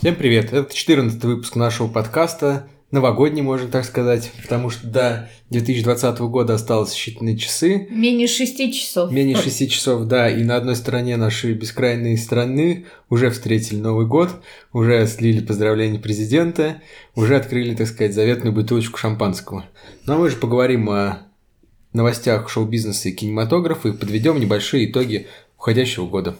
Всем привет! Это 14 выпуск нашего подкаста, новогодний, можно так сказать, потому что до 2020 года осталось считанные часы. Менее 6 часов. Менее 6 часов, да, и на одной стороне нашей бескрайней страны уже встретили Новый год, уже слили поздравления президента, уже открыли, так сказать, заветную бутылочку шампанского. Но мы же поговорим о новостях шоу-бизнеса и кинематографа и подведем небольшие итоги уходящего года.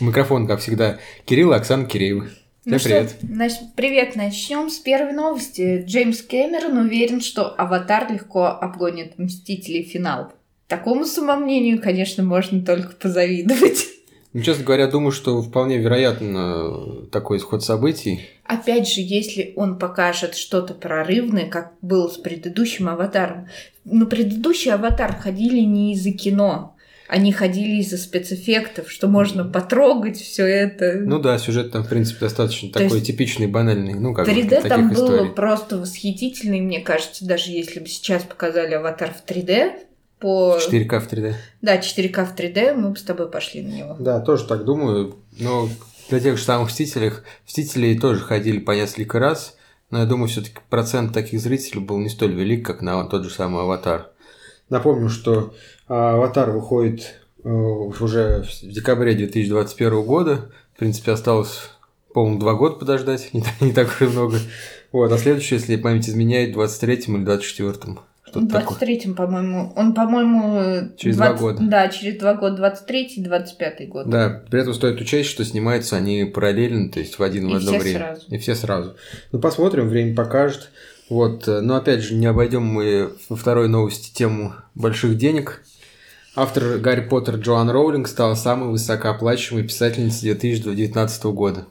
Микрофон, как всегда, Кирилл и Оксана Киреевы. Ну Всем привет. что, нач- привет, начнем с первой новости. Джеймс Кэмерон уверен, что «Аватар» легко обгонит «Мстителей» финал. Такому самомнению, конечно, можно только позавидовать. Ну, честно говоря, думаю, что вполне вероятно такой исход событий. Опять же, если он покажет что-то прорывное, как было с предыдущим «Аватаром». На предыдущий «Аватар» ходили не из-за кино, они ходили из-за спецэффектов, что можно потрогать все это. Ну да, сюжет там, в принципе, достаточно То такой типичный, банальный. Ну, как бы, 3D таких там историй. было просто восхитительно, и мне кажется, даже если бы сейчас показали аватар в 3D, по... 4К в 3D. Да, 4К в 3D, мы бы с тобой пошли на него. Да, тоже так думаю. Но для тех же самых Мстителей, Мстителей тоже ходили по несколько раз. Но я думаю, все-таки процент таких зрителей был не столь велик, как на тот же самый Аватар. Напомню, что а, Аватар выходит э, уже в декабре 2021 года. В принципе, осталось, по-моему, два года подождать, не, так- не так уж и много. Вот, а следующий, если память изменяет, в 23-м или 24-м. Что-то В такое. 23-м, по-моему. Он, по-моему... Через два года. Да, через два года, 23-й, 25-й год. Да, при этом стоит учесть, что снимаются они параллельно, то есть в один И в одно все время. сразу. И все сразу. Ну, посмотрим, время покажет. Вот, э, но опять же, не обойдем мы во второй новости тему больших денег. Автор Гарри Поттер Джоан Роулинг стала самой высокооплачиваемой писательницей 2019 года.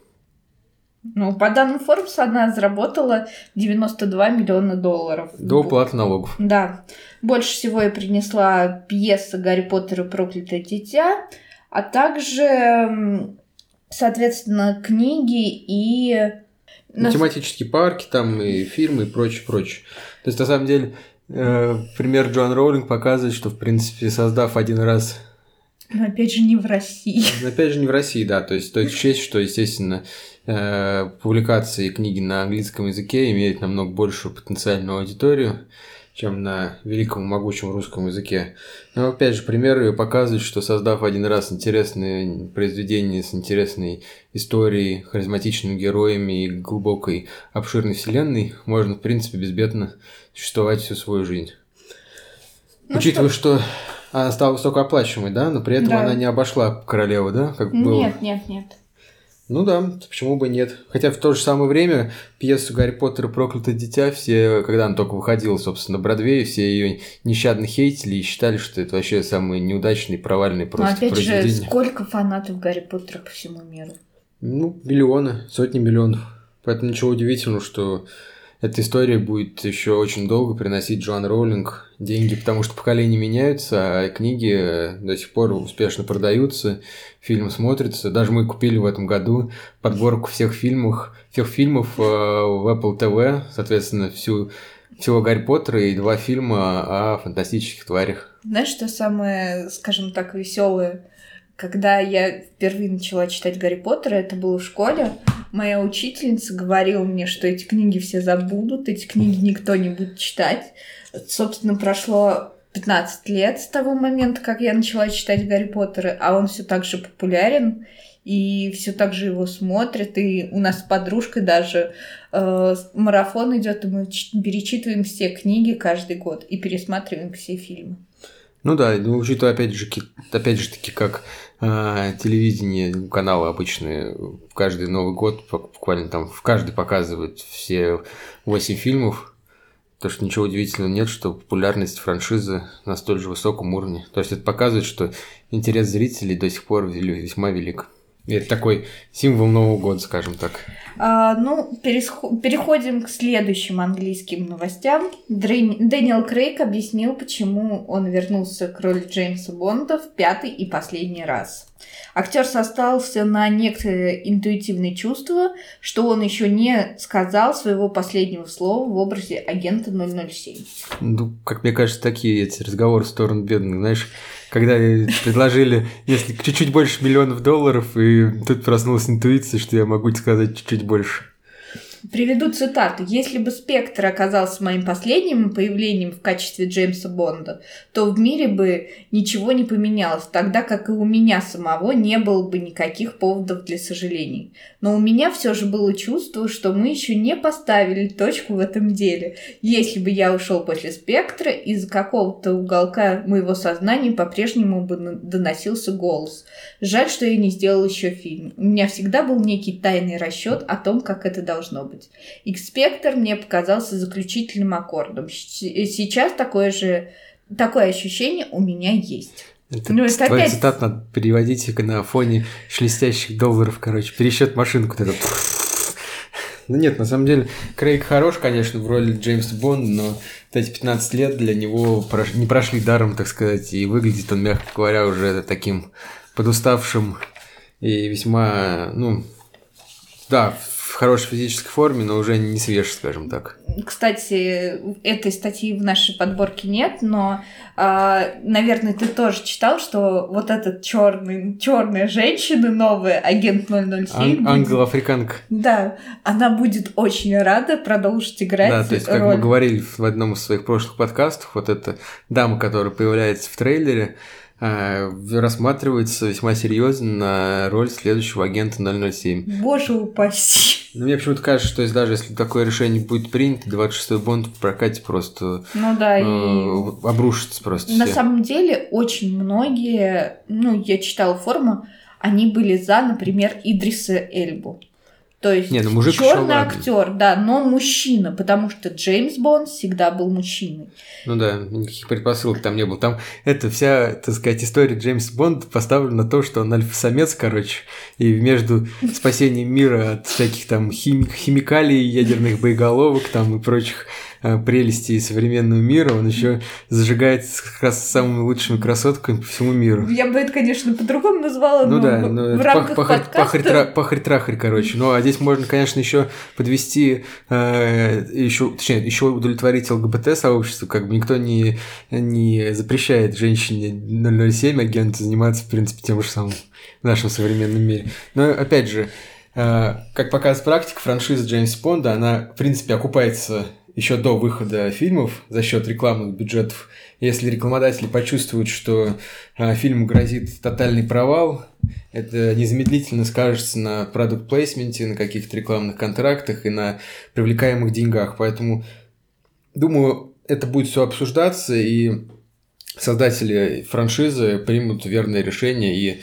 Ну, по данным Forbes, она заработала 92 миллиона долларов. До уплаты налогов. Да. Больше всего ей принесла пьеса «Гарри Поттер и проклятое дитя», а также, соответственно, книги и... Тематические парки там и фильмы и прочее, прочее. То есть, на самом деле, пример Джоан Роулинг показывает, что, в принципе, создав один раз Но опять же, не в России. Но Опять же, не в России, да. То есть стоит учесть, что, естественно, э, публикации книги на английском языке имеют намного большую потенциальную аудиторию, чем на великом могучем русском языке. Но, опять же, примеры показывают, что создав один раз интересное произведение с интересной историей, харизматичными героями и глубокой обширной вселенной, можно, в принципе, безбедно существовать всю свою жизнь. Ну Учитывая, что она стала высокооплачиваемой, да, но при этом Да. она не обошла королеву, да, как было. Нет, нет, нет. Ну да, почему бы нет. Хотя в то же самое время пьесу «Гарри Поттер и проклятое дитя» все, когда она только выходила, собственно, на Бродвее, все ее нещадно хейтили и считали, что это вообще самые неудачные, провальные Но просто опять же, произведения. сколько фанатов Гарри Поттера по всему миру? Ну, миллионы, сотни миллионов. Поэтому ничего удивительного, что эта история будет еще очень долго приносить Джоан Роулинг деньги, потому что поколения меняются, а книги э, до сих пор успешно продаются, фильмы смотрятся. Даже мы купили в этом году подборку всех фильмов, всех фильмов э, в Apple TV, соответственно, всю всего Гарри Поттера и два фильма о фантастических тварях. Знаешь, что самое, скажем так, веселое? Когда я впервые начала читать Гарри Поттера, это было в школе, моя учительница говорила мне, что эти книги все забудут, эти книги никто не будет читать. Собственно, прошло 15 лет с того момента, как я начала читать Гарри Поттера, а он все так же популярен, и все так же его смотрят, и у нас с подружкой даже э, марафон идет, и мы перечитываем все книги каждый год и пересматриваем все фильмы. Ну да, ну, учитывая, опять же, опять же таки, как а, телевидение, каналы обычные, в каждый Новый год бу- буквально там в каждый показывают все восемь фильмов, то что ничего удивительного нет, что популярность франшизы на столь же высоком уровне. То есть это показывает, что интерес зрителей до сих пор весьма велик. Это такой символ Нового года, скажем так. А, ну, пересхо- переходим к следующим английским новостям. Дэниел Крейг объяснил, почему он вернулся к роли Джеймса Бонда в пятый и последний раз. Актер сослался на некоторые интуитивные чувства, что он еще не сказал своего последнего слова в образе агента 007. Ну, как мне кажется, такие эти разговоры в сторону бедных, знаешь, когда предложили если чуть-чуть больше миллионов долларов, и тут проснулась интуиция, что я могу сказать чуть-чуть больше. Приведу цитату. «Если бы Спектр оказался моим последним появлением в качестве Джеймса Бонда, то в мире бы ничего не поменялось, тогда как и у меня самого не было бы никаких поводов для сожалений. Но у меня все же было чувство, что мы еще не поставили точку в этом деле. Если бы я ушел после Спектра, из какого-то уголка моего сознания по-прежнему бы доносился голос. Жаль, что я не сделал еще фильм. У меня всегда был некий тайный расчет о том, как это должно быть быть. X-спектр мне показался заключительным аккордом. Сейчас такое же такое ощущение у меня есть. Это, ну, это опять... цитат надо переводить на фоне шелестящих долларов, короче, пересчет машинку вот этот. Ну нет, на самом деле, Крейг хорош, конечно, в роли Джеймса Бонда, но вот эти 15 лет для него не прошли даром, так сказать, и выглядит он, мягко говоря, уже таким подуставшим и весьма, ну, да, хорошей физической форме, но уже не свеж, скажем так. Кстати, этой статьи в нашей подборке нет, но, э, наверное, ты тоже читал, что вот этот черный, черная женщина, новая, агент 007. Ан- Ангел-африканка. Да, она будет очень рада продолжить играть Да, то есть, как роль. мы говорили в одном из своих прошлых подкастов, вот эта дама, которая появляется в трейлере, а, рассматривается весьма серьезно на роль следующего агента 007. Боже упаси. Ну, мне почему-то кажется, что даже если такое решение будет принято, 26-й Бонд в прокате просто ну, да, э, и... обрушится просто. На все. самом деле, очень многие, ну, я читала форму, они были за, например, Идриса Эльбу. То есть Не, ну мужик черный актер, да, но мужчина, потому что Джеймс Бонд всегда был мужчиной. Ну да, никаких предпосылок там не было. Там эта вся, так сказать, история Джеймса Бонда поставлена на то, что он альфа-самец, короче, и между спасением мира от всяких там хим- химикалий, ядерных боеголовок там и прочих прелести современного мира, он еще зажигает как раз самыми лучшими красотками по всему миру. Я бы это, конечно, по-другому назвала, ну, но да, но в рамках пах, подкаста... Пахарь-трахарь, короче. Ну, а здесь можно, конечно, еще подвести, э, еще, точнее, еще удовлетворить ЛГБТ-сообщество, как бы никто не, не запрещает женщине 007 агента заниматься, в принципе, тем же самым в нашем современном мире. Но, опять же, э, как показывает практика, франшиза Джеймса Бонда, она, в принципе, окупается еще до выхода фильмов за счет рекламных бюджетов. Если рекламодатели почувствуют, что э, фильму грозит тотальный провал, это незамедлительно скажется на продукт плейсменте, на каких-то рекламных контрактах и на привлекаемых деньгах. Поэтому, думаю, это будет все обсуждаться, и создатели франшизы примут верное решение и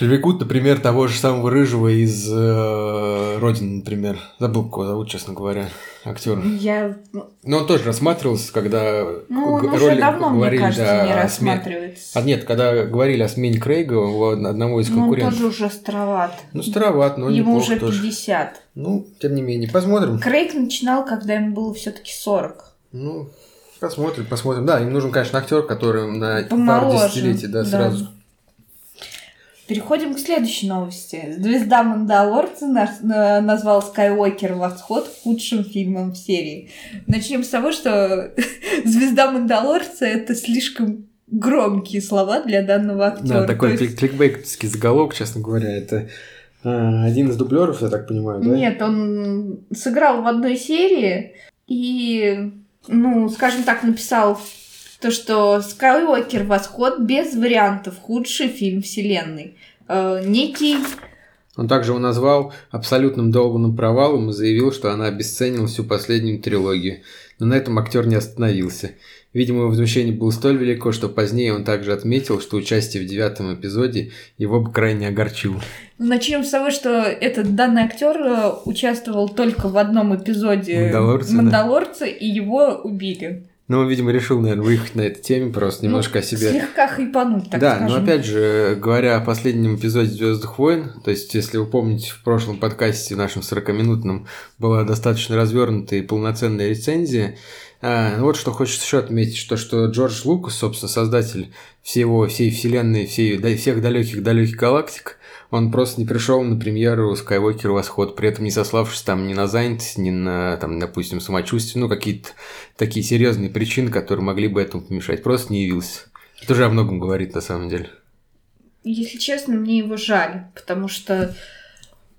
привлекут, например, того же самого Рыжего из э, Родины, например. Забыл, кого зовут, честно говоря актер. Я... Но он тоже рассматривался, когда ну, он уже давно, говорили, мне кажется, да, не рассматривается. А нет, когда говорили о смене Крейга у одного из конкурентов. Ну, он тоже уже староват. Ну, староват, но Ему уже 50. Тоже. Ну, тем не менее, посмотрим. Крейг начинал, когда ему было все таки 40. Ну, посмотрим, посмотрим. Да, им нужен, конечно, актер, который на Помоложе, пару десятилетий, да, да. сразу Переходим к следующей новости. Звезда Мандалорца назвал Скайуокер Восход худшим фильмом в серии. Начнем с того, что Звезда Мандалорца это слишком громкие слова для данного актера. Да, такой есть... кликбейтский заголовок, честно говоря, это а, один из дублеров, я так понимаю, да? Нет, он сыграл в одной серии и, ну, скажем так, написал то, что Скайуокер Восход без вариантов худший фильм вселенной. Э, некий... Он также его назвал абсолютным долбанным провалом и заявил, что она обесценила всю последнюю трилогию. Но на этом актер не остановился. Видимо, его возмущение было столь велико, что позднее он также отметил, что участие в девятом эпизоде его бы крайне огорчило. Начнем с того, что этот данный актер э, участвовал только в одном эпизоде Мандалорца, Мандалорца да? и его убили. Ну, он, видимо, решил, наверное, выехать на этой теме, просто ну, немножко ну, о себе. Слегка хайпануть, так да, скажем. но опять же, говоря о последнем эпизоде Звездных войн, то есть, если вы помните, в прошлом подкасте нашем 40-минутном была достаточно развернутая и полноценная рецензия. А, ну вот что хочется еще отметить, что, что Джордж Лукас, собственно, создатель всего, всей вселенной, всей, всех далеких-далеких галактик, он просто не пришел на премьеру Skywalker Восход, при этом не сославшись там ни на занятость, ни на, там, допустим, самочувствие, ну, какие-то такие серьезные причины, которые могли бы этому помешать. Просто не явился. Это уже о многом говорит, на самом деле. Если честно, мне его жаль, потому что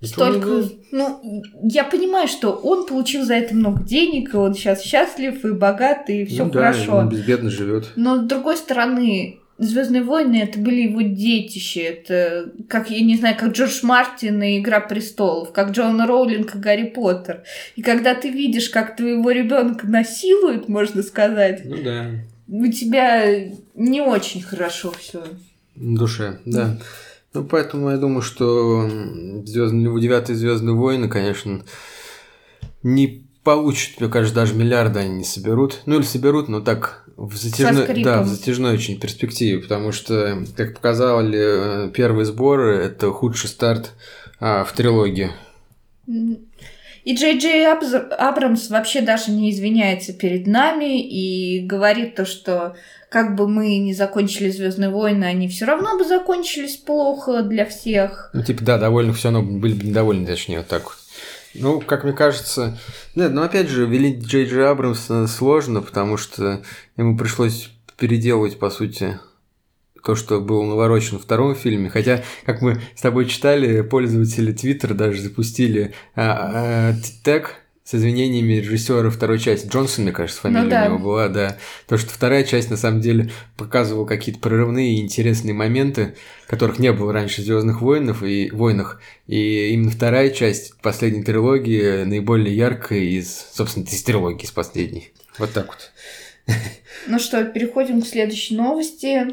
столько... Ну, я понимаю, что он получил за это много денег, и он сейчас счастлив и богат, и все ну, хорошо. Да, он безбедно живет. Но с другой стороны, Звездные войны это были его детище. Это как, я не знаю, как Джордж Мартин и Игра престолов, как Джон Роулинг и Гарри Поттер. И когда ты видишь, как твоего ребенка насилуют, можно сказать, ну, да. у тебя не очень хорошо все. В душе, да. Ну, поэтому я думаю, что звездные, девятые Звездные войны, конечно, не получат, мне кажется, даже миллиарда они не соберут. Ну или соберут, но так в затяжной, да, в затяжной очень перспективе, потому что, как показали э, первые сборы, это худший старт а, в трилогии. И Джей Джей Абрамс вообще даже не извиняется перед нами и говорит то, что как бы мы не закончили Звездные войны, они все равно бы закончились плохо для всех. Ну, типа, да, довольны все равно были бы недовольны, точнее, вот так вот. Ну, как мне кажется... Нет, но опять же, велить Джей Джей Абрамса сложно, потому что ему пришлось переделывать, по сути, то, что было наворочено в втором фильме. Хотя, как мы с тобой читали, пользователи Твиттера даже запустили а, а, тег с извинениями режиссера второй части. Джонсон, мне кажется, фамилия ну, да. у него была, да. То, что вторая часть, на самом деле, показывала какие-то прорывные и интересные моменты, которых не было раньше в Звездных войнах и войнах. И именно вторая часть последней трилогии наиболее яркая из, собственно, из трилогии, из последней. Вот так вот. Ну что, переходим к следующей новости.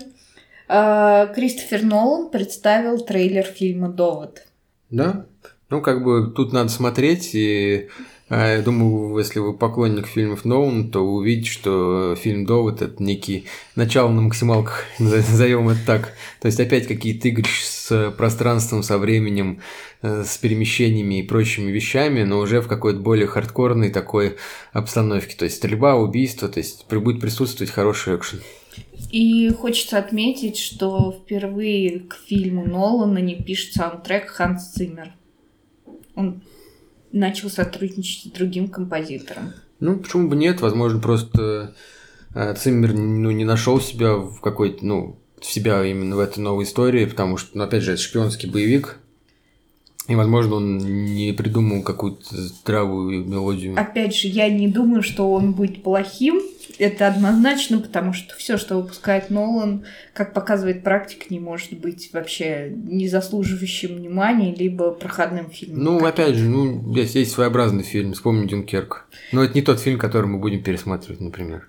А, Кристофер Нолан представил трейлер фильма «Довод». Да? Ну, как бы тут надо смотреть и а я думаю, если вы поклонник фильмов Ноун, то вы увидите, что фильм «Довод» — это некий начало на максималках, назовем это так. То есть опять какие-то игры с пространством, со временем, э, с перемещениями и прочими вещами, но уже в какой-то более хардкорной такой обстановке. То есть стрельба, убийство, то есть будет присутствовать хороший экшен. И хочется отметить, что впервые к фильму Нолана не пишет саундтрек Ханс Циммер. Он начал сотрудничать с другим композитором. Ну, почему бы нет? Возможно, просто э, Циммер ну, не нашел себя в какой-то, ну, себя именно в этой новой истории, потому что, ну, опять же, это шпионский боевик, и, возможно, он не придумал какую-то здравую мелодию. Опять же, я не думаю, что он будет плохим. Это однозначно, потому что все, что выпускает Нолан, как показывает практика, не может быть вообще не заслуживающим внимания, либо проходным фильмом. Ну, опять же, ну, здесь есть своеобразный фильм, вспомни Дюнкерк. Но это не тот фильм, который мы будем пересматривать, например.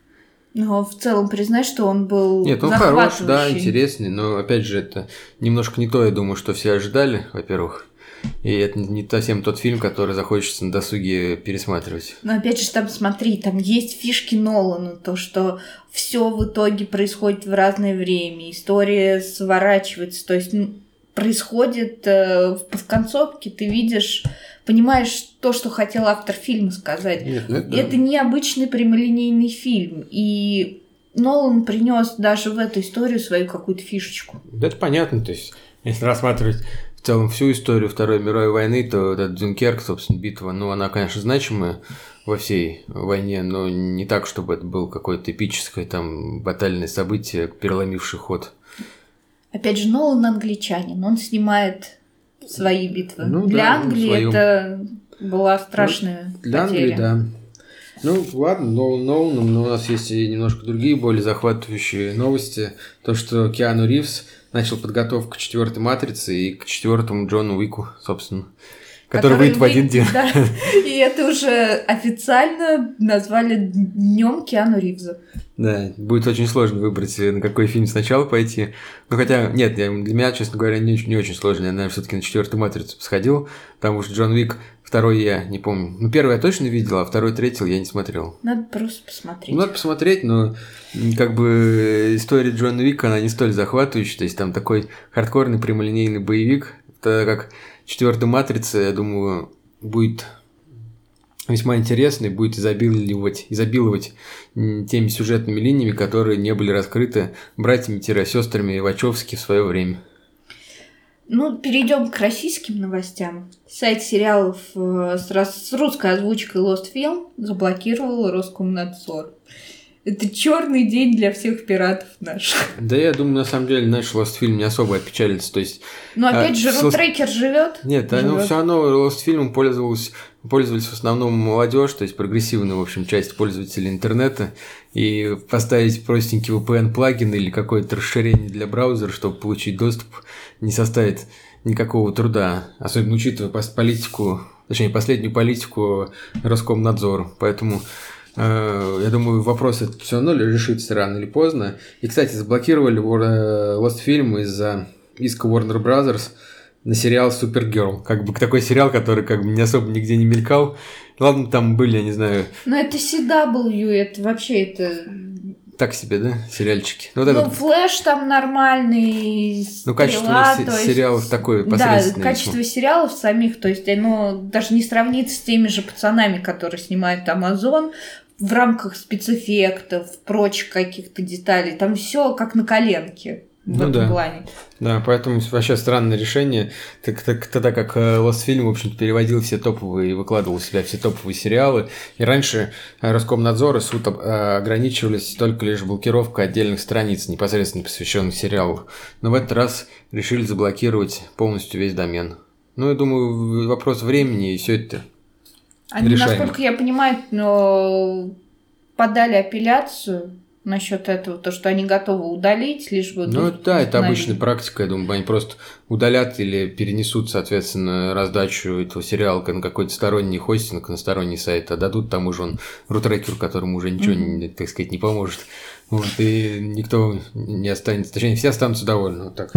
Но в целом признать, что он был Нет, он хорош, да, интересный, но опять же это немножко не то, я думаю, что все ожидали, во-первых. И это не совсем тот фильм, который захочется на досуге пересматривать. Но опять же, там смотри, там есть фишки Нолана, то, что все в итоге происходит в разное время, история сворачивается, то есть происходит э, в концовке, ты видишь, понимаешь то, что хотел автор фильма сказать. Нет, ну это... это не обычный прямолинейный фильм, и Нолан принес даже в эту историю свою какую-то фишечку. Это понятно, то есть если рассматривать в целом всю историю Второй мировой войны, то этот Дюнкерк, собственно, битва, ну, она, конечно, значимая во всей войне, но не так, чтобы это было какое-то эпическое там батальное событие, переломивший ход. Опять же, Нолан англичанин, он снимает свои битвы. Ну, для да, Англии свою... это была страшная ну, Для потеря. Англии, да. Ну, ладно, Нолан Ноланом, но у нас есть и немножко другие, более захватывающие новости. То, что Киану Ривз – начал подготовку к четвертой матрице и к четвертому Джону Уику, собственно. Который, который выйдет в один день. Да. И это уже официально назвали днем Киану Ривза. Да, будет очень сложно выбрать, на какой фильм сначала пойти. Ну, хотя, нет, для меня, честно говоря, не, не очень сложно. Я, наверное, все-таки на четвертую матрицу сходил, потому что Джон Уик Второй я не помню. Ну, первый я точно видел, а второй, третий я не смотрел. Надо просто посмотреть. Надо посмотреть, но как бы история Джона Вика, она не столь захватывающая. То есть там такой хардкорный прямолинейный боевик. Это как четвертая матрица, я думаю, будет весьма интересный, будет изобиловать, изобиловать теми сюжетными линиями, которые не были раскрыты братьями-сестрами Вачовски в свое время. Ну, перейдем к российским новостям. Сайт сериалов э, с, с русской озвучкой Lost Film заблокировал Роскомнадзор. Это черный день для всех пиратов наших. Да я думаю, на самом деле, наш Lost Film не особо опечалится. То есть, Но опять а, же, с- рутрекер живет. Нет, ну Живёт. все равно Lost Film пользовался, пользовались в основном молодежь, то есть прогрессивная, в общем, часть пользователей интернета. И поставить простенький VPN-плагин или какое-то расширение для браузера, чтобы получить доступ, не составит никакого труда. Особенно учитывая политику, точнее, последнюю политику Роскомнадзора. Поэтому я думаю, вопрос этот все равно решится рано или поздно. И, кстати, заблокировали э, Lost Film из-за иска Warner Brothers на сериал Супергерл. Как бы такой сериал, который как бы не особо нигде не мелькал. Ладно, там были, я не знаю, Но это CW, это вообще это... так себе, да, сериальчики. Ну, вот Ну, этот, Флэш там нормальный, ну качество Стрела, то есть- сериалов такое Да, посредственное. качество весьма. сериалов самих, то есть оно даже не сравнится с теми же пацанами, которые снимает Amazon в рамках спецэффектов, прочих каких-то деталей. Там все как на коленке в Ну этом да. плане. Да, поэтому вообще странное решение. Так, так- тогда как э, Film, в общем-то, переводил все топовые и выкладывал в себя все топовые сериалы. И раньше э, Роскомнадзор и суд э, ограничивались только лишь блокировкой отдельных страниц, непосредственно посвященных сериалу. Но в этот раз решили заблокировать полностью весь домен. Ну, я думаю, вопрос времени и все это. Они, Решаемо. насколько я понимаю, подали апелляцию насчет этого, то, что они готовы удалить, лишь бы... Ну да, это обычная практика, я думаю, они просто удалят или перенесут, соответственно, раздачу этого сериала на какой-то сторонний хостинг, на сторонний сайт, а дадут тому же он рутрекеру, которому уже ничего, не, так сказать, не поможет. Вот, и никто не останется, точнее, все останутся довольны, вот так.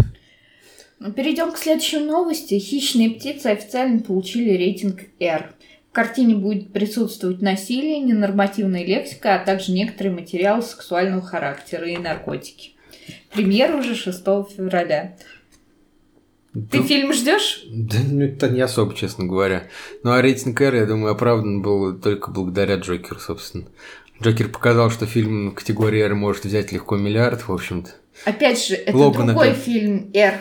Ну, Перейдем к следующей новости. Хищные птицы официально получили рейтинг R. В картине будет присутствовать насилие, ненормативная лексика, а также некоторые материалы сексуального характера и наркотики. Премьера уже 6 февраля. Ты Ну, фильм ждешь? Да, ну, это не особо, честно говоря. Ну, а рейтинг R, я думаю, оправдан был только благодаря Джокеру, собственно. Джокер показал, что фильм категории R может взять легко миллиард, в общем-то. Опять же, это Логан другой это- фильм R.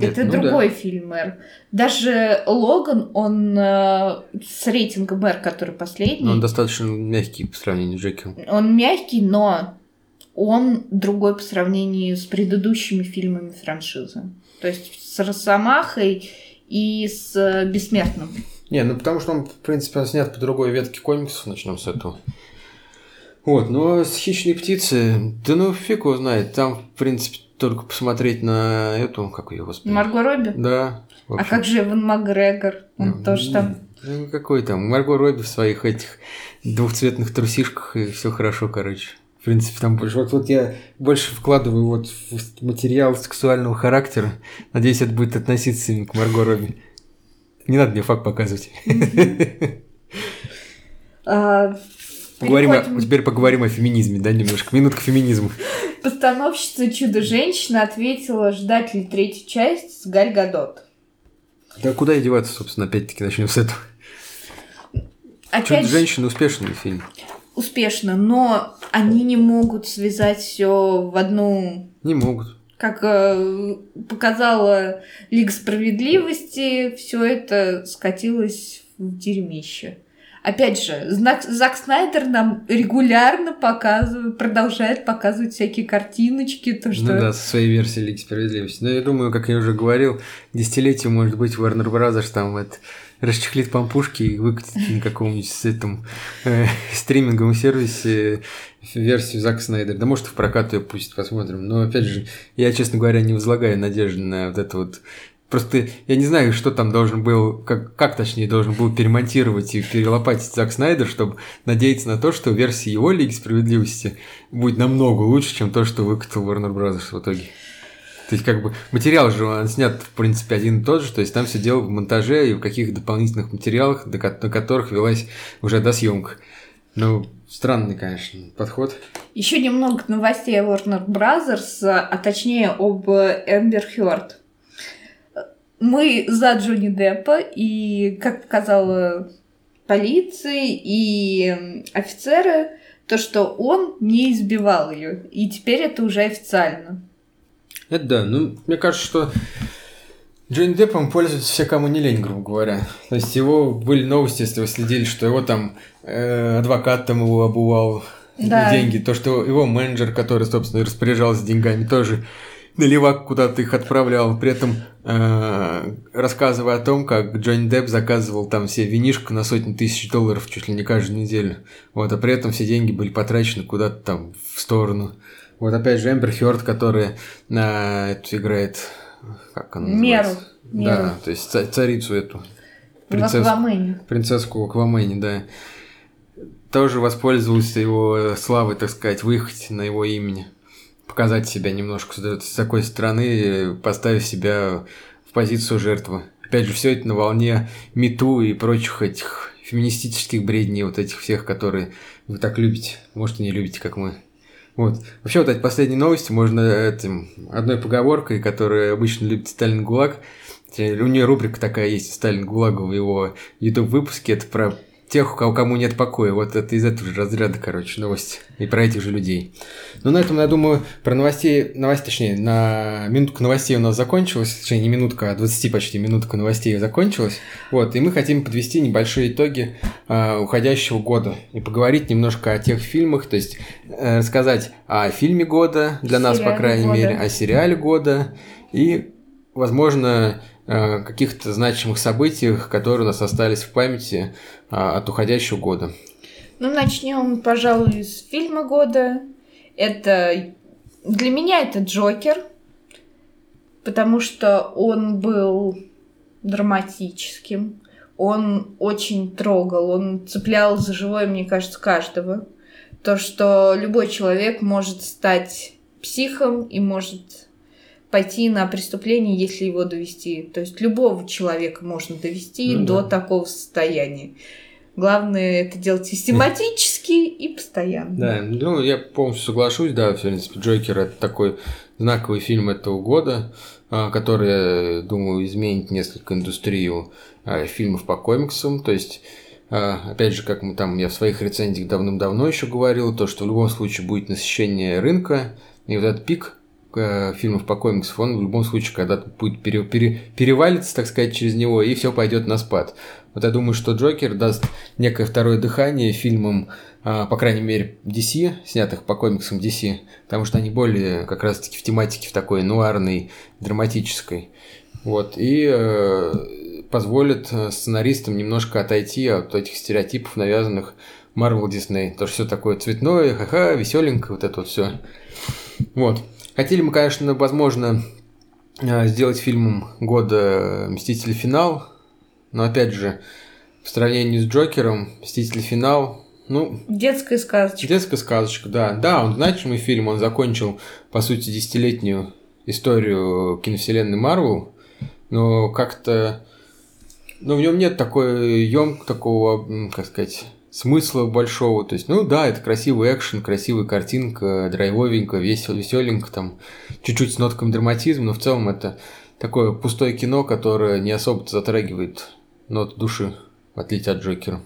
Нет, это ну да. другой фильм R. Даже Логан, он э, с рейтингом R, который последний, Но он достаточно мягкий по сравнению с Джокером. Он мягкий, но он другой по сравнению с предыдущими фильмами франшизы. То есть с Росомахой и с э, Бессмертным. Не, ну потому что он, в принципе, он снят по другой ветке комиксов, начнем с этого. Вот, но с хищной птицы, да ну фиг его знает, там, в принципе, только посмотреть на эту, как ее, господи. Марго Робби? Да. А как же Эван Макгрегор? Он Ну, тоже там... Ну, какой там? Марго Робби в своих этих двухцветных трусишках, и все хорошо, короче. В принципе, там больше. Вот, вот я больше вкладываю вот в материал сексуального характера. Надеюсь, это будет относиться именно к Марго Робби. Не надо мне факт показывать. Поговорим о- теперь поговорим о феминизме, да, немножко. Минутка феминизма. Постановщица «Чудо-женщина» ответила ждать ли третью часть с Галь Гадот. Да куда и деваться, собственно, опять-таки начнем с этого. Опять же, Женщина успешный фильм. успешно, но они не могут связать все в одну Не могут. как э, показала Лига справедливости, все это скатилось в дерьмище. Опять же, знак- Зак Снайдер нам регулярно показывает, продолжает показывать всякие картиночки, то, что... Ну да, со своей версией Лиги Справедливости. Но я думаю, как я уже говорил, десятилетие, может быть, Warner Brothers там это расчехлит пампушки и выкатит на каком-нибудь с этом э, стриминговом сервисе версию Зака Снайдера. Да может в прокат ее пусть посмотрим. Но опять же, я, честно говоря, не возлагаю надежды на вот это вот Просто я не знаю, что там должен был, как, как точнее должен был перемонтировать и перелопатить Зак Снайдер, чтобы надеяться на то, что версия его Лиги Справедливости будет намного лучше, чем то, что выкатил Warner Brothers в итоге. То есть, как бы, материал же он снят, в принципе, один и тот же, то есть там все дело в монтаже и в каких-то дополнительных материалах, до на которых велась уже досъемка. Ну, странный, конечно, подход. Еще немного новостей о Warner Brothers, а точнее об Эмбер Хёрд. Мы за Джонни Деппа, и, как показала полиция и офицеры, то, что он не избивал ее. И теперь это уже официально. Это да, ну, мне кажется, что Джонни Деппом пользуются все, кому не лень, грубо говоря. То есть его были новости, если вы следили, что его там э, адвокат там его обувал Да. деньги. То, что его менеджер, который, собственно, распоряжался деньгами, тоже наливак куда-то их отправлял. При этом э, рассказывая о том, как Джонни Депп заказывал там все винишко на сотни тысяч долларов чуть ли не каждую неделю. Вот, а при этом все деньги были потрачены куда-то там в сторону. Вот опять же Эмбер Хёрд, которая на эту играет, как она называется? Меру. Да, то есть ца- царицу эту. Аквамене. принцесску в Аквамене, да. Тоже воспользовался его э, славой, так сказать, выехать на его имени. Показать себя немножко с такой стороны, э, поставив себя в позицию жертвы. Опять же, все это на волне мету и прочих этих феминистических бредней, вот этих всех, которые вы так любите. Может, и не любите, как мы. Вот. Вообще, вот эти последние новости можно этим одной поговоркой, которую обычно любит Сталин ГУЛАГ. У нее рубрика такая есть Сталин ГУЛАГа в его YouTube выпуске. Это про тех, у кого кому нет покоя. Вот это из этого же разряда, короче, новости. И про этих же людей. Ну, на этом, я думаю, про новостей, новости, точнее, на минутка новостей у нас закончилась. Точнее, не минутка, а 20 почти минутка новостей закончилась. Вот, и мы хотим подвести небольшие итоги а, уходящего года и поговорить немножко о тех фильмах, то есть э, рассказать о фильме года для нас, по крайней года. мере, о сериале года и, возможно, э, каких-то значимых событиях, которые у нас остались в памяти а, от уходящего года. Ну, начнем, пожалуй, с фильма года. Это для меня это Джокер, потому что он был драматическим, он очень трогал, он цеплял за живое, мне кажется, каждого. То, что любой человек может стать психом и может пойти на преступление, если его довести. То есть любого человека можно довести Ну до да. такого состояния. Главное это делать систематически и постоянно. Да, ну, я полностью соглашусь, да, в принципе, Джокер это такой знаковый фильм этого года, а, который, я думаю, изменит несколько индустрию а, фильмов по комиксам, то есть а, Опять же, как мы там, я в своих рецензиях давным-давно еще говорил, то, что в любом случае будет насыщение рынка, и вот этот пик фильмов по комиксам, он в любом случае когда-то будет пере- пере- перевалиться, так сказать, через него, и все пойдет на спад. Вот я думаю, что Джокер даст некое второе дыхание фильмам, а, по крайней мере, DC, снятых по комиксам DC, потому что они более как раз-таки в тематике в такой нуарной, драматической. Вот, и э, позволит э, сценаристам немножко отойти от этих стереотипов, навязанных Marvel Disney. То, что все такое цветное, ха-ха, веселенькое, вот это вот все. Вот. Хотели мы, конечно, возможно, э, сделать фильмом года «Мстители. Финал», но, опять же, в сравнении с Джокером, «Мстители. Финал», ну, Детская сказочка. Детская сказочка, да. Да, он значимый фильм, он закончил, по сути, десятилетнюю историю киновселенной Марвел, но как-то... Ну, в нем нет такой ем такого, как сказать, смысла большого. То есть, ну да, это красивый экшен, красивая картинка, драйвовенько, весел, веселенько, там, чуть-чуть с нотками драматизма, но в целом это такое пустое кино, которое не особо затрагивает нот души, в отличие от Джокера.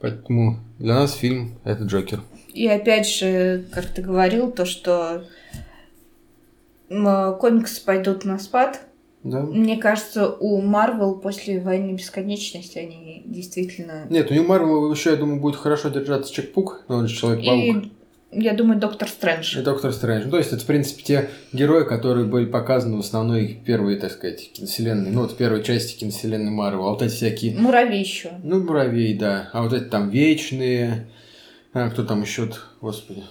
Поэтому для нас фильм это Джокер. И опять же, как ты говорил, то, что комиксы пойдут на спад. Да. Мне кажется, у Марвел после «Войны бесконечности» они действительно... Нет, у него Марвел еще, я думаю, будет хорошо держаться Чекпук, но он же Человек-паук. И, я думаю, Доктор Стрэндж. И Доктор Стрэндж. Ну, то есть, это, в принципе, те герои, которые были показаны в основной первой, так сказать, киновселенной, ну, вот первой части киновселенной Марвел. А вот эти всякие, Муравей еще. ну, муравей, да. А вот эти там вечные, а, кто там еще, господи.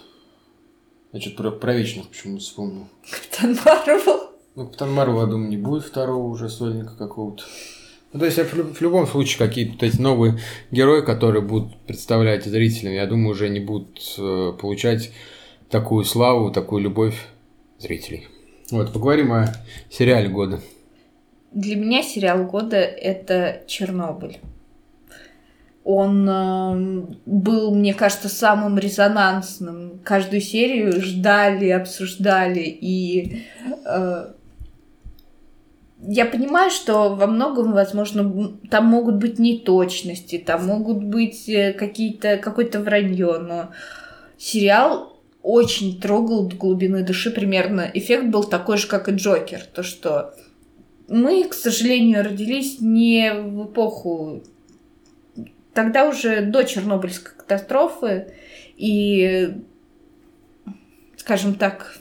Я что-то про, про вечных почему-то вспомнил. Капитан Марвел. Ну, Капитан Марвел, я думаю, не будет второго уже сольника какого-то. Ну, то есть, в, лю- в любом случае, какие-то вот эти новые герои, которые будут представлять зрителям, я думаю, уже не будут э, получать такую славу, такую любовь зрителей. Вот, поговорим о сериале года. Для меня сериал года это Чернобыль. Он э, был, мне кажется, самым резонансным. Каждую серию ждали, обсуждали. И э, я понимаю, что во многом, возможно, там могут быть неточности, там могут быть э, какие-то, какое-то вранье, но сериал очень трогал до глубины души примерно. Эффект был такой же, как и Джокер. То, что мы, к сожалению, родились не в эпоху тогда уже до Чернобыльской катастрофы и, скажем так,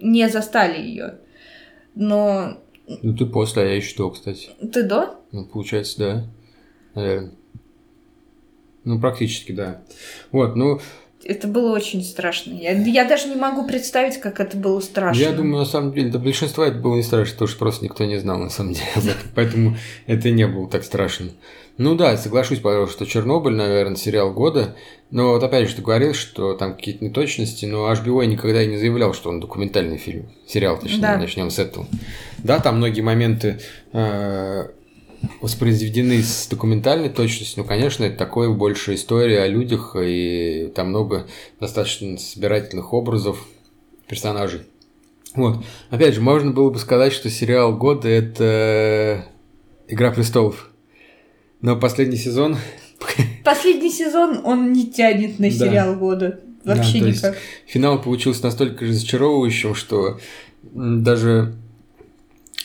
не застали ее. Но... Ну, ты после, а я еще до, кстати. Ты до? Ну, получается, да. Наверное. Ну, практически, да. Вот, ну, это было очень страшно. Я, я даже не могу представить, как это было страшно. Я думаю, на самом деле, для большинства это было не страшно, потому что просто никто не знал, на самом деле. Поэтому это не было так страшно. Ну да, соглашусь, пожалуй, что Чернобыль, наверное, сериал года. Но вот опять же, ты говорил, что там какие-то неточности, но HBO никогда и не заявлял, что он документальный фильм. Сериал, точнее, да. начнем с этого. Да, там многие моменты э, воспроизведены с документальной точностью, ну, конечно, это такое больше история о людях, и там много достаточно собирательных образов, персонажей. Вот. Опять же, можно было бы сказать, что сериал года – это «Игра престолов». Но последний сезон... Последний сезон, он не тянет на сериал да. года. Вообще да, никак. финал получился настолько разочаровывающим, что даже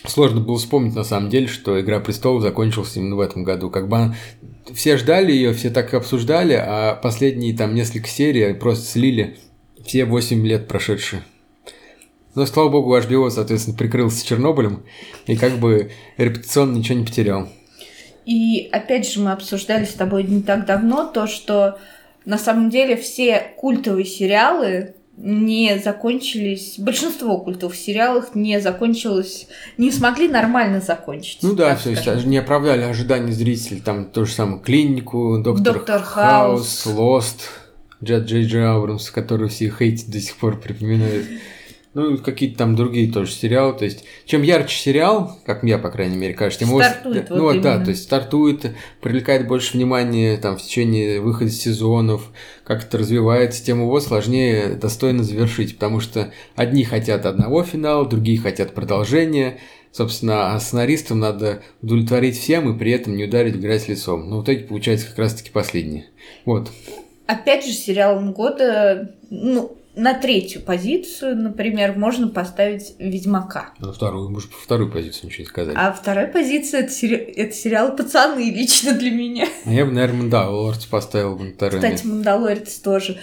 сложно было вспомнить на самом деле, что Игра престолов закончилась именно в этом году. Как бы все ждали ее, все так обсуждали, а последние там несколько серий просто слили все 8 лет прошедшие. Но, слава богу, HBO, соответственно, прикрылся Чернобылем и как бы репутационно ничего не потерял. И опять же мы обсуждали с тобой не так давно то, что на самом деле все культовые сериалы не закончились, большинство культовых сериалов не закончилось, не смогли нормально закончить. Ну да, все, есть не оправдали ожидания зрителей, там то же самое Клинику, Доктор, Доктор Хаус, Лост, Джад Джей Джей Абрамс, который все хейтят до сих пор припоминают. Ну, какие-то там другие тоже сериалы. То есть, чем ярче сериал, как мне, по крайней мере, кажется, тем стартует, его... вот ну, да, то есть стартует, привлекает больше внимания там в течение выхода сезонов, как это развивается, тем его сложнее достойно завершить, потому что одни хотят одного финала, другие хотят продолжения. Собственно, а сценаристам надо удовлетворить всем и при этом не ударить грязь лицом. Но в итоге получается как раз-таки последнее. Вот. Опять же, сериалом года, ну, на третью позицию, например, можно поставить Ведьмака. На вторую, может, по вторую позицию ничего не сказать. А вторая позиция это, сери... это сериал «Пацаны» лично для меня. А я бы, наверное, Мандалорец поставил бы на второе Кстати, Мандалорец тоже.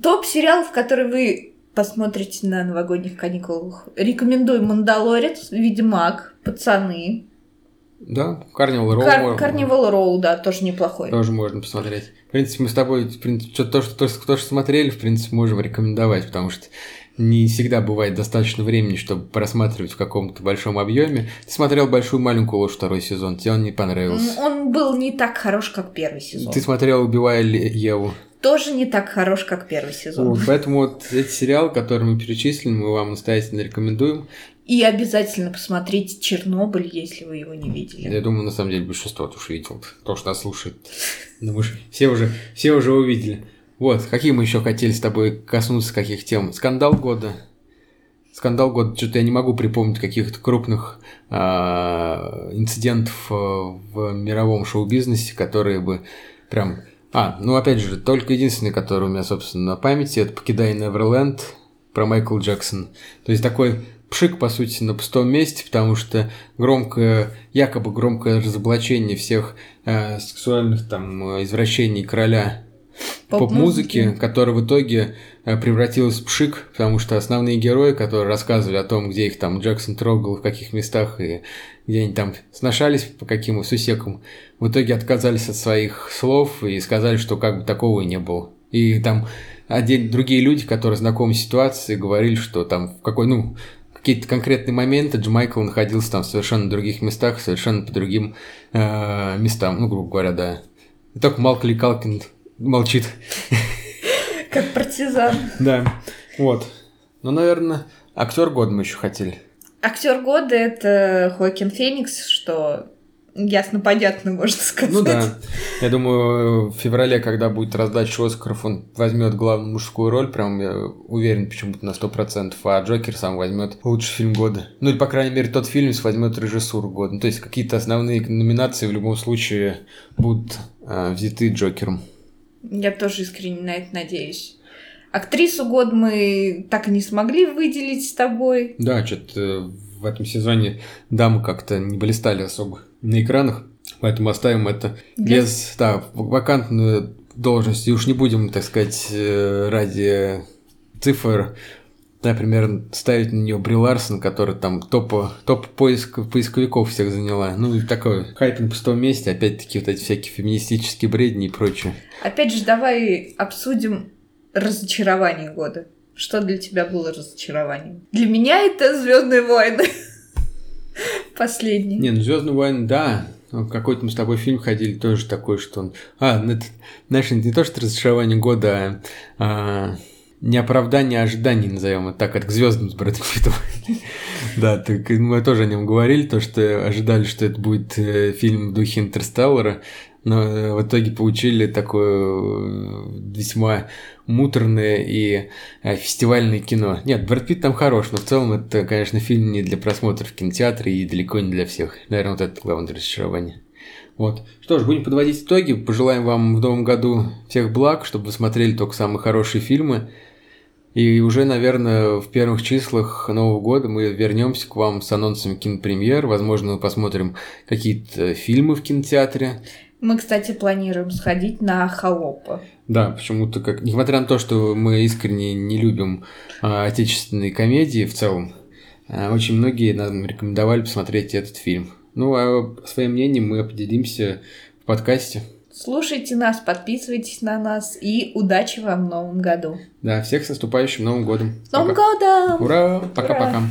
Топ сериалов, которые вы посмотрите на новогодних каникулах. Рекомендую Мандалорец, Ведьмак, Пацаны. Да, Карнивал Роу. Кар- Карнивал Роу, да, тоже неплохой. Тоже можно посмотреть. В принципе, мы с тобой, в принципе, что, то, что, то, что, то, что смотрели, в принципе, можем рекомендовать, потому что не всегда бывает достаточно времени, чтобы просматривать в каком-то большом объеме. Ты смотрел большую маленькую ложь второй сезон, тебе он не понравился. Он был не так хорош, как первый сезон. Ты смотрел Убивая Еву. Тоже не так хорош, как первый сезон. Вот, поэтому вот эти сериалы, которые мы перечислили, мы вам настоятельно рекомендуем. И обязательно посмотрите Чернобыль, если вы его не видели. Я думаю, на самом деле большинство тоже видел, то, что нас слушает. Думаешь, все уже, все уже увидели. Вот, какие мы еще хотели с тобой коснуться, каких тем? Скандал года. Скандал года. Что-то я не могу припомнить каких-то крупных э, инцидентов э, в мировом шоу-бизнесе, которые бы прям... А, ну опять же, только единственный, который у меня, собственно, на памяти, это «Покидай Неверленд» про Майкл Джексон. То есть такой пшик, по сути, на пустом месте, потому что громкое, якобы громкое разоблачение всех э, сексуальных там извращений короля поп-музыки, поп которая в итоге э, превратилась в пшик, потому что основные герои, которые рассказывали о том, где их там Джексон трогал, в каких местах и где они там сношались по каким сусекам, в итоге отказались от своих слов и сказали, что как бы такого и не было. И там один, другие люди, которые знакомы с ситуацией, говорили, что там в какой, ну, какие-то конкретные моменты Джамайкл находился там в совершенно других местах, совершенно по другим э, местам, ну, грубо говоря, да. И только Малкли Калкин молчит. Как партизан. Да, вот. Ну, наверное, актер года мы еще хотели. Актер года это Хоакин Феникс, что Ясно, понятно, можно сказать. Ну да. Я думаю, в феврале, когда будет раздача Оскаров, он возьмет главную мужскую роль, прям я уверен почему-то на 100%, а Джокер сам возьмет лучший фильм года. Ну или, по крайней мере, тот фильм возьмет режиссуру года. Ну, то есть какие-то основные номинации в любом случае будут а, взяты Джокером. Я тоже искренне на это надеюсь. Актрису год мы так и не смогли выделить с тобой. Да, что-то в этом сезоне дамы как-то не блистали особо на экранах. Поэтому оставим это без, да, вакантную должность. И уж не будем, так сказать, э, ради цифр например, ставить на нее Бри Ларсон, которая там топ, топ поиск, поисковиков всех заняла. Ну, и такой хайп на пустом месте, опять-таки вот эти всякие феминистические бредни и прочее. Опять же, давай обсудим разочарование года. Что для тебя было разочарованием? Для меня это Звездные войны. Последний. Не, ну Звездные войны, да. Ну, какой-то мы с тобой фильм ходили, тоже такой, что он... А, ну, это, знаешь, не то, что разочарование года, а, а не оправдание ожиданий, назовем это так, это к звездам с Брэдом Питтом. Да, так мы тоже о нем говорили, то, что ожидали, что это будет э, фильм в духе Интерстеллара, но э, в итоге получили такое э, весьма муторное и фестивальное кино. Нет, Брэд Питт там хорош, но в целом это, конечно, фильм не для просмотра в кинотеатре и далеко не для всех. Наверное, вот это главное разочарование. Вот. Что ж, будем подводить итоги. Пожелаем вам в новом году всех благ, чтобы вы смотрели только самые хорошие фильмы. И уже, наверное, в первых числах Нового года мы вернемся к вам с анонсами кинопремьер. Возможно, мы посмотрим какие-то фильмы в кинотеатре. Мы, кстати, планируем сходить на Холопа. Да, почему-то как... Несмотря на то, что мы искренне не любим а, отечественные комедии в целом, а, очень многие нам рекомендовали посмотреть этот фильм. Ну, а своим мнением мы поделимся в подкасте. Слушайте нас, подписывайтесь на нас и удачи вам в новом году. Да, всех с наступающим Новым годом. С Новым Пока. годом! Ура! Пока-пока.